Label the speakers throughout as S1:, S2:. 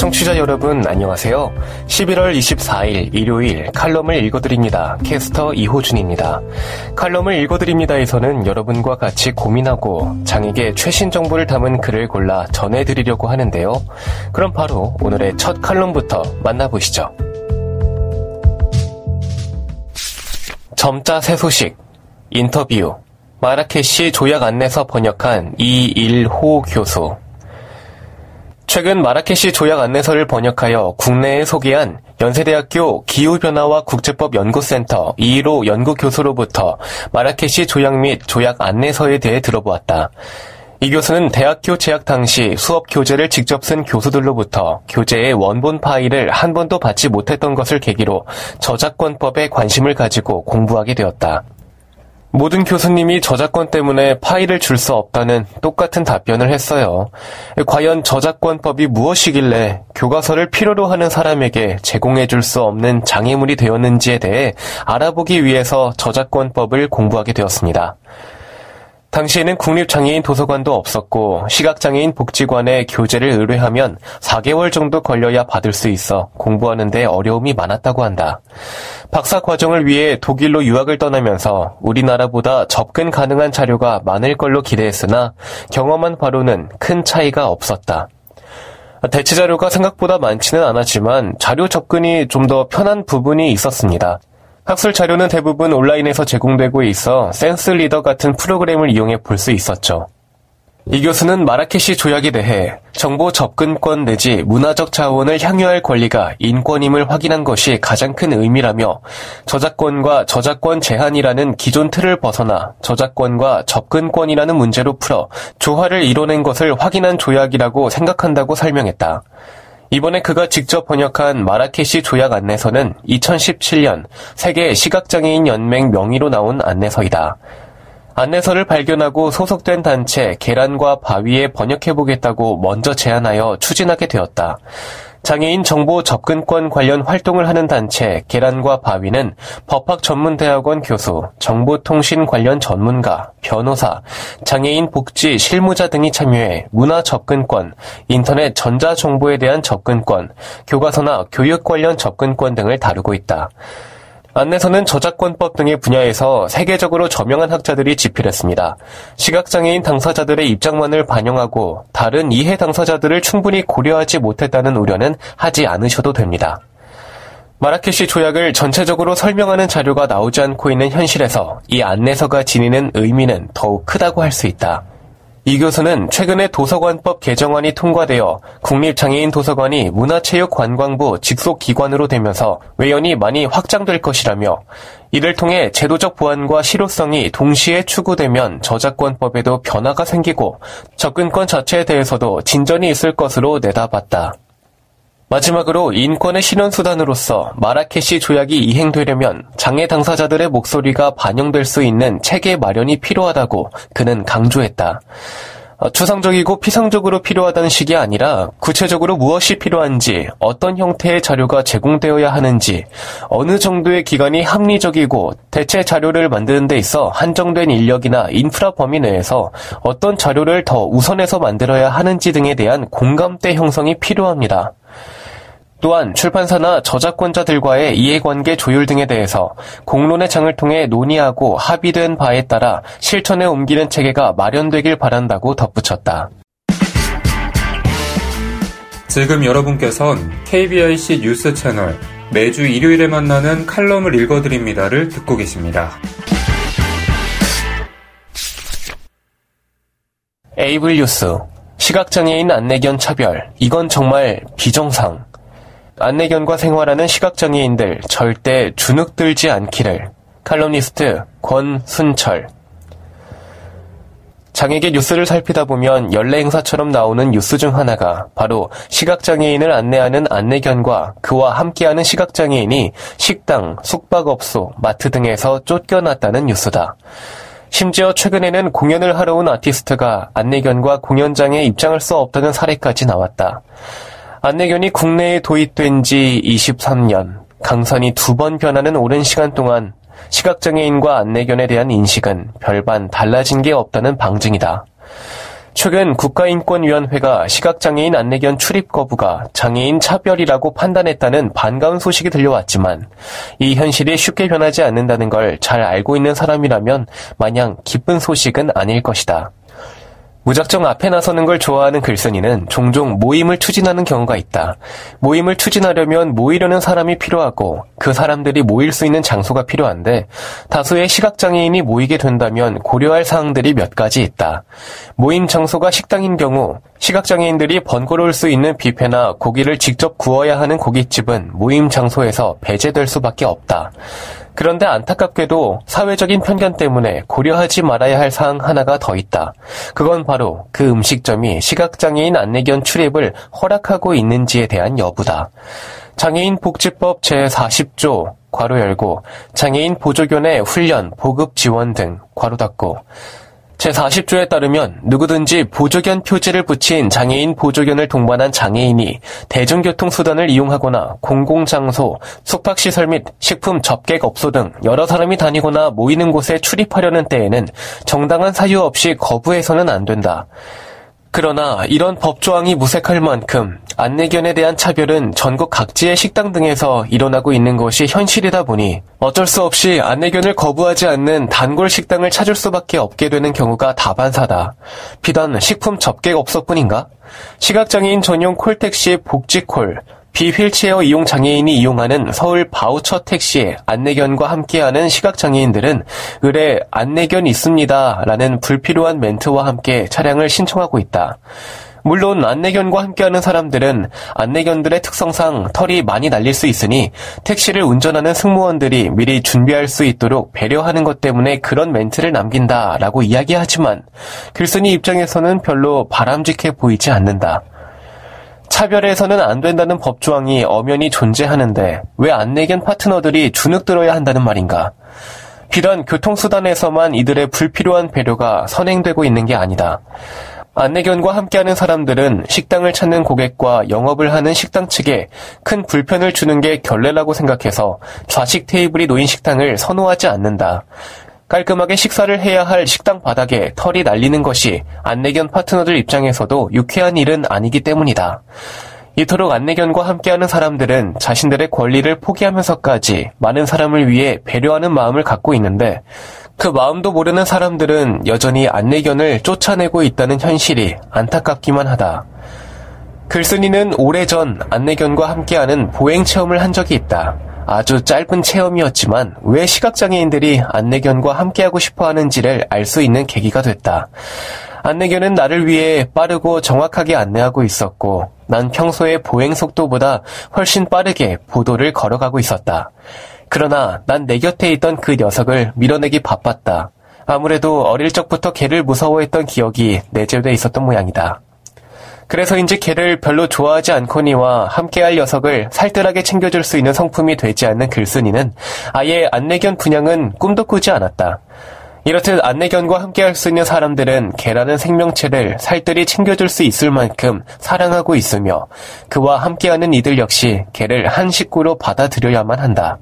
S1: 청취자 여러분 안녕하세요. 11월 24일 일요일 칼럼을 읽어드립니다. 캐스터 이호준입니다. 칼럼을 읽어드립니다에서는 여러분과 같이 고민하고 장에게 최신 정보를 담은 글을 골라 전해드리려고 하는데요. 그럼 바로 오늘의 첫 칼럼부터 만나보시죠. 점자 새 소식 인터뷰 마라케시 조약 안내서 번역한 이일호 교수 최근 마라케시 조약 안내서를 번역하여 국내에 소개한 연세대학교 기후변화와 국제법 연구센터 이일호 연구교수로부터 마라케시 조약 및 조약 안내서에 대해 들어보았다. 이 교수는 대학교 재학 당시 수업 교재를 직접 쓴 교수들로부터 교재의 원본 파일을 한 번도 받지 못했던 것을 계기로 저작권법에 관심을 가지고 공부하게 되었다. 모든 교수님이 저작권 때문에 파일을 줄 수 없다는 똑같은 답변을 했어요. 과연 저작권법이 무엇이길래 교과서를 필요로 하는 사람에게 제공해 줄 수 없는 장애물이 되었는지에 대해 알아보기 위해서 저작권법을 공부하게 되었습니다. 당시에는 국립장애인 도서관도 없었고 시각장애인 복지관에 교재를 의뢰하면 4개월 정도 걸려야 받을 수 있어 공부하는데 어려움이 많았다고 한다. 박사 과정을 위해 독일로 유학을 떠나면서 우리나라보다 접근 가능한 자료가 많을 걸로 기대했으나 경험한 바로는 큰 차이가 없었다. 대체 자료가 생각보다 많지는 않았지만 자료 접근이 좀 더 편한 부분이 있었습니다. 학술 자료는 대부분 온라인에서 제공되고 있어 센스 리더 같은 프로그램을 이용해 볼 수 있었죠. 이 교수는 마라케시 조약에 대해 정보 접근권 내지 문화적 자원을 향유할 권리가 인권임을 확인한 것이 가장 큰 의미라며 저작권과 저작권 제한이라는 기존 틀을 벗어나 저작권과 접근권이라는 문제로 풀어 조화를 이뤄낸 것을 확인한 조약이라고 생각한다고 설명했다. 이번에 그가 직접 번역한 마라케시 조약 안내서는 2017년 세계 시각장애인 연맹 명의로 나온 안내서이다. 안내서를 발견하고 소속된 단체 계란과 바위에 번역해보겠다고 먼저 제안하여 추진하게 되었다. 장애인 정보 접근권 관련 활동을 하는 단체 계란과 바위는 법학 전문대학원 교수, 정보통신 관련 전문가, 변호사, 장애인 복지 실무자 등이 참여해 문화 접근권, 인터넷 전자정보에 대한 접근권, 교과서나 교육 관련 접근권 등을 다루고 있다. 안내서는 저작권법 등의 분야에서 세계적으로 저명한 학자들이 집필했습니다. 시각장애인 당사자들의 입장만을 반영하고 다른 이해 당사자들을 충분히 고려하지 못했다는 우려는 하지 않으셔도 됩니다. 마라케시 조약을 전체적으로 설명하는 자료가 나오지 않고 있는 현실에서 이 안내서가 지니는 의미는 더욱 크다고 할 수 있다. 이 교수는 최근에 도서관법 개정안이 통과되어 국립장애인 도서관이 문화체육관광부 직속 기관으로 되면서 외연이 많이 확장될 것이라며 이를 통해 제도적 보완과 실효성이 동시에 추구되면 저작권법에도 변화가 생기고 접근권 자체에 대해서도 진전이 있을 것으로 내다봤다. 마지막으로 인권의 실현수단으로서 마라케시 조약이 이행되려면 장애 당사자들의 목소리가 반영될 수 있는 체계 마련이 필요하다고 그는 강조했다. 어, 추상적이고 피상적으로 필요하다는 식이 아니라 구체적으로 무엇이 필요한지, 어떤 형태의 자료가 제공되어야 하는지, 어느 정도의 기간이 합리적이고 대체 자료를 만드는 데 있어 한정된 인력이나 인프라 범위 내에서 어떤 자료를 더 우선해서 만들어야 하는지 등에 대한 공감대 형성이 필요합니다. 또한 출판사나 저작권자들과의 이해관계 조율 등에 대해서 공론의 장을 통해 논의하고 합의된 바에 따라 실천에 옮기는 체계가 마련되길 바란다고 덧붙였다.
S2: 지금 여러분께선 KBIC 뉴스 채널 매주 일요일에 만나는 칼럼을 읽어드립니다를 듣고 계십니다.
S1: 에이블 뉴스 시각장애인 안내견 차별 이건 정말 비정상 안내견과 생활하는 시각장애인들 절대 주눅들지 않기를 칼럼니스트 권순철 장에게 뉴스를 살피다 보면 연례 행사처럼 나오는 뉴스 중 하나가 바로 시각장애인을 안내하는 안내견과 그와 함께하는 시각장애인이 식당, 숙박업소, 마트 등에서 쫓겨났다는 뉴스다. 심지어 최근에는 공연을 하러 온 아티스트가 안내견과 공연장에 입장할 수 없다는 사례까지 나왔다. 안내견이 국내에 도입된 지 23년, 강산이 두 번 변하는 오랜 시간 동안 시각장애인과 안내견에 대한 인식은 별반 달라진 게 없다는 방증이다. 최근 국가인권위원회가 시각장애인 안내견 출입 거부가 장애인 차별이라고 판단했다는 반가운 소식이 들려왔지만 이 현실이 쉽게 변하지 않는다는 걸 잘 알고 있는 사람이라면 마냥 기쁜 소식은 아닐 것이다. 무작정 앞에 나서는 걸 좋아하는 글쓴이는 종종 모임을 추진하는 경우가 있다. 모임을 추진하려면 모이려는 사람이 필요하고 그 사람들이 모일 수 있는 장소가 필요한데 다수의 시각장애인이 모이게 된다면 고려할 사항들이 몇 가지 있다. 모임 장소가 식당인 경우 시각장애인들이 번거로울 수 있는 뷔페나 고기를 직접 구워야 하는 고깃집은 모임 장소에서 배제될 수밖에 없다. 그런데 안타깝게도 사회적인 편견 때문에 고려하지 말아야 할 사항 하나가 더 있다. 그건 바로 그 음식점이 시각장애인 안내견 출입을 허락하고 있는지에 대한 여부다. 장애인 복지법 제40조 괄호 열고 장애인 보조견의 훈련, 보급 지원 등 괄호 닫고 제40조에 따르면 누구든지 보조견 표지를 붙인 장애인 보조견을 동반한 장애인이 대중교통수단을 이용하거나 공공장소, 숙박시설 및 식품 접객업소 등 여러 사람이 다니거나 모이는 곳에 출입하려는 때에는 정당한 사유 없이 거부해서는 안 된다. 그러나 이런 법조항이 무색할 만큼 안내견에 대한 차별은 전국 각지의 식당 등에서 일어나고 있는 것이 현실이다 보니 어쩔 수 없이 안내견을 거부하지 않는 단골 식당을 찾을 수밖에 없게 되는 경우가 다반사다. 비단 식품 접객업소뿐인가? 시각장애인 전용 콜택시 복지콜, 비휠체어 이용 장애인이 이용하는 서울 바우처 택시에 안내견과 함께하는 시각장애인들은 의뢰 안내견 있습니다 라는 불필요한 멘트와 함께 차량을 신청하고 있다. 물론 안내견과 함께하는 사람들은 안내견들의 특성상 털이 많이 날릴 수 있으니 택시를 운전하는 승무원들이 미리 준비할 수 있도록 배려하는 것 때문에 그런 멘트를 남긴다라고 이야기하지만 글쓴이 입장에서는 별로 바람직해 보이지 않는다. 차별해서는 안 된다는 법조항이 엄연히 존재하는데 왜 안내견 파트너들이 주눅 들어야 한다는 말인가? 비단 교통수단에서만 이들의 불필요한 배려가 선행되고 있는 게 아니다. 안내견과 함께하는 사람들은 식당을 찾는 고객과 영업을 하는 식당 측에 큰 불편을 주는 게 결례라고 생각해서 좌식 테이블이 놓인 식당을 선호하지 않는다. 깔끔하게 식사를 해야 할 식당 바닥에 털이 날리는 것이 안내견 파트너들 입장에서도 유쾌한 일은 아니기 때문이다. 이토록 안내견과 함께하는 사람들은 자신들의 권리를 포기하면서까지 많은 사람을 위해 배려하는 마음을 갖고 있는데 그 마음도 모르는 사람들은 여전히 안내견을 쫓아내고 있다는 현실이 안타깝기만 하다. 글쓴이는 오래전 안내견과 함께하는 보행 체험을 한 적이 있다. 아주 짧은 체험이었지만 왜 시각장애인들이 안내견과 함께하고 싶어 하는지를 알 수 있는 계기가 됐다. 안내견은 나를 위해 빠르고 정확하게 안내하고 있었고 난 평소의 보행 속도보다 훨씬 빠르게 보도를 걸어가고 있었다. 그러나 난 내 곁에 있던 그 녀석을 밀어내기 바빴다. 아무래도 어릴 적부터 개를 무서워했던 기억이 내재돼 있었던 모양이다. 그래서인지 개를 별로 좋아하지 않거니와 함께할 녀석을 살뜰하게 챙겨줄 수 있는 성품이 되지 않는 글쓴이는 아예 안내견 분양은 꿈도 꾸지 않았다. 이렇듯 안내견과 함께할 수 있는 사람들은 개라는 생명체를 살뜰히 챙겨줄 수 있을 만큼 사랑하고 있으며 그와 함께하는 이들 역시 개를 한 식구로 받아들여야만 한다.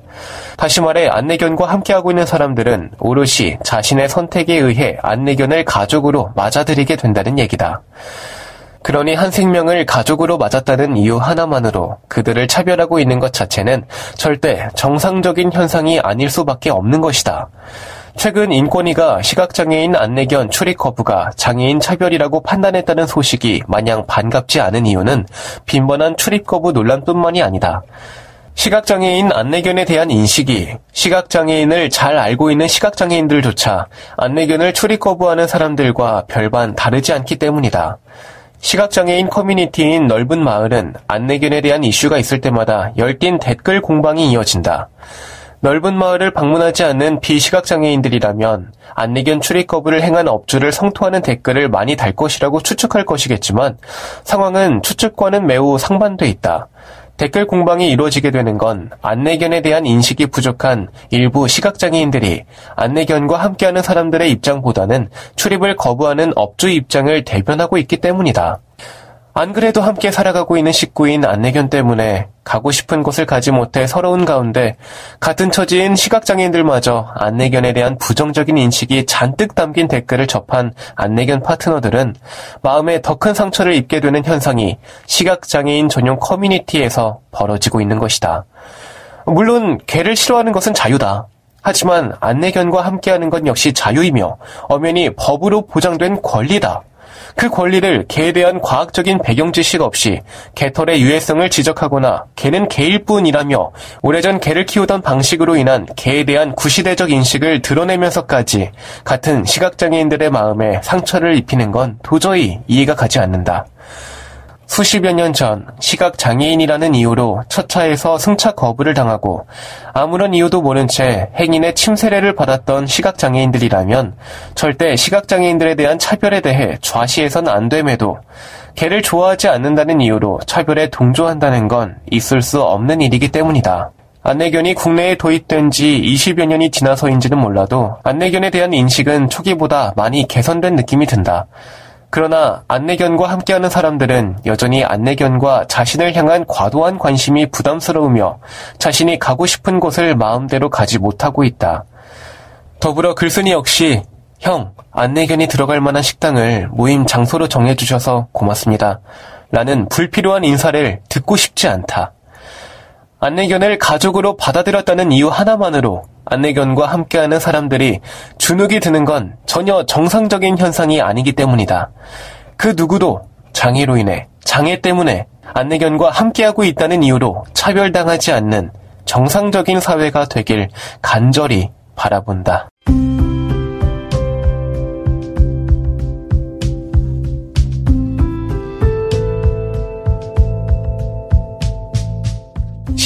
S1: 다시 말해 안내견과 함께하고 있는 사람들은 오롯이 자신의 선택에 의해 안내견을 가족으로 맞아들이게 된다는 얘기다. 그러니 한 생명을 가족으로 맞았다는 이유 하나만으로 그들을 차별하고 있는 것 자체는 절대 정상적인 현상이 아닐 수밖에 없는 것이다. 최근 인권위가 시각장애인 안내견 출입 거부가 장애인 차별이라고 판단했다는 소식이 마냥 반갑지 않은 이유는 빈번한 출입 거부 논란뿐만이 아니다. 시각장애인 안내견에 대한 인식이 시각장애인을 잘 알고 있는 시각장애인들조차 안내견을 출입 거부하는 사람들과 별반 다르지 않기 때문이다. 시각장애인 커뮤니티인 넓은 마을은 안내견에 대한 이슈가 있을 때마다 열띤 댓글 공방이 이어진다. 넓은 마을을 방문하지 않는 비시각장애인들이라면 안내견 출입 거부를 행한 업주를 성토하는 댓글을 많이 달 것이라고 추측할 것이겠지만 상황은 추측과는 매우 상반돼 있다. 댓글 공방이 이루어지게 되는 건 안내견에 대한 인식이 부족한 일부 시각장애인들이 안내견과 함께하는 사람들의 입장보다는 출입을 거부하는 업주 입장을 대변하고 있기 때문이다. 안 그래도 함께 살아가고 있는 식구인 안내견 때문에 가고 싶은 곳을 가지 못해 서러운 가운데 같은 처지인 시각장애인들마저 안내견에 대한 부정적인 인식이 잔뜩 담긴 댓글을 접한 안내견 파트너들은 마음에 더 큰 상처를 입게 되는 현상이 시각장애인 전용 커뮤니티에서 벌어지고 있는 것이다. 물론 개를 싫어하는 것은 자유다. 하지만 안내견과 함께하는 건 역시 자유이며 엄연히 법으로 보장된 권리다. 그 권리를 개에 대한 과학적인 배경 지식 없이 개털의 유해성을 지적하거나 개는 개일 뿐이라며 오래전 개를 키우던 방식으로 인한 개에 대한 구시대적 인식을 드러내면서까지 같은 시각장애인들의 마음에 상처를 입히는 건 도저히 이해가 가지 않는다. 수십여 년 전 시각장애인이라는 이유로 첫차에서 승차 거부를 당하고 아무런 이유도 모른 채 행인의 침세례를 받았던 시각장애인들이라면 절대 시각장애인들에 대한 차별에 대해 좌시해선 안 됨에도 개를 좋아하지 않는다는 이유로 차별에 동조한다는 건 있을 수 없는 일이기 때문이다. 안내견이 국내에 도입된 지 20여 년이 지나서인지는 몰라도 안내견에 대한 인식은 초기보다 많이 개선된 느낌이 든다. 그러나 안내견과 함께하는 사람들은 여전히 안내견과 자신을 향한 과도한 관심이 부담스러우며 자신이 가고 싶은 곳을 마음대로 가지 못하고 있다. 더불어 글쓴이 역시 형, 안내견이 들어갈 만한 식당을 모임 장소로 정해주셔서 고맙습니다. 라는 불필요한 인사를 듣고 싶지 않다. 안내견을 가족으로 받아들였다는 이유 하나만으로 안내견과 함께하는 사람들이 주눅이 드는 건 전혀 정상적인 현상이 아니기 때문이다. 그 누구도 장애로 인해, 장애 때문에 안내견과 함께하고 있다는 이유로 차별당하지 않는 정상적인 사회가 되길 간절히 바라본다.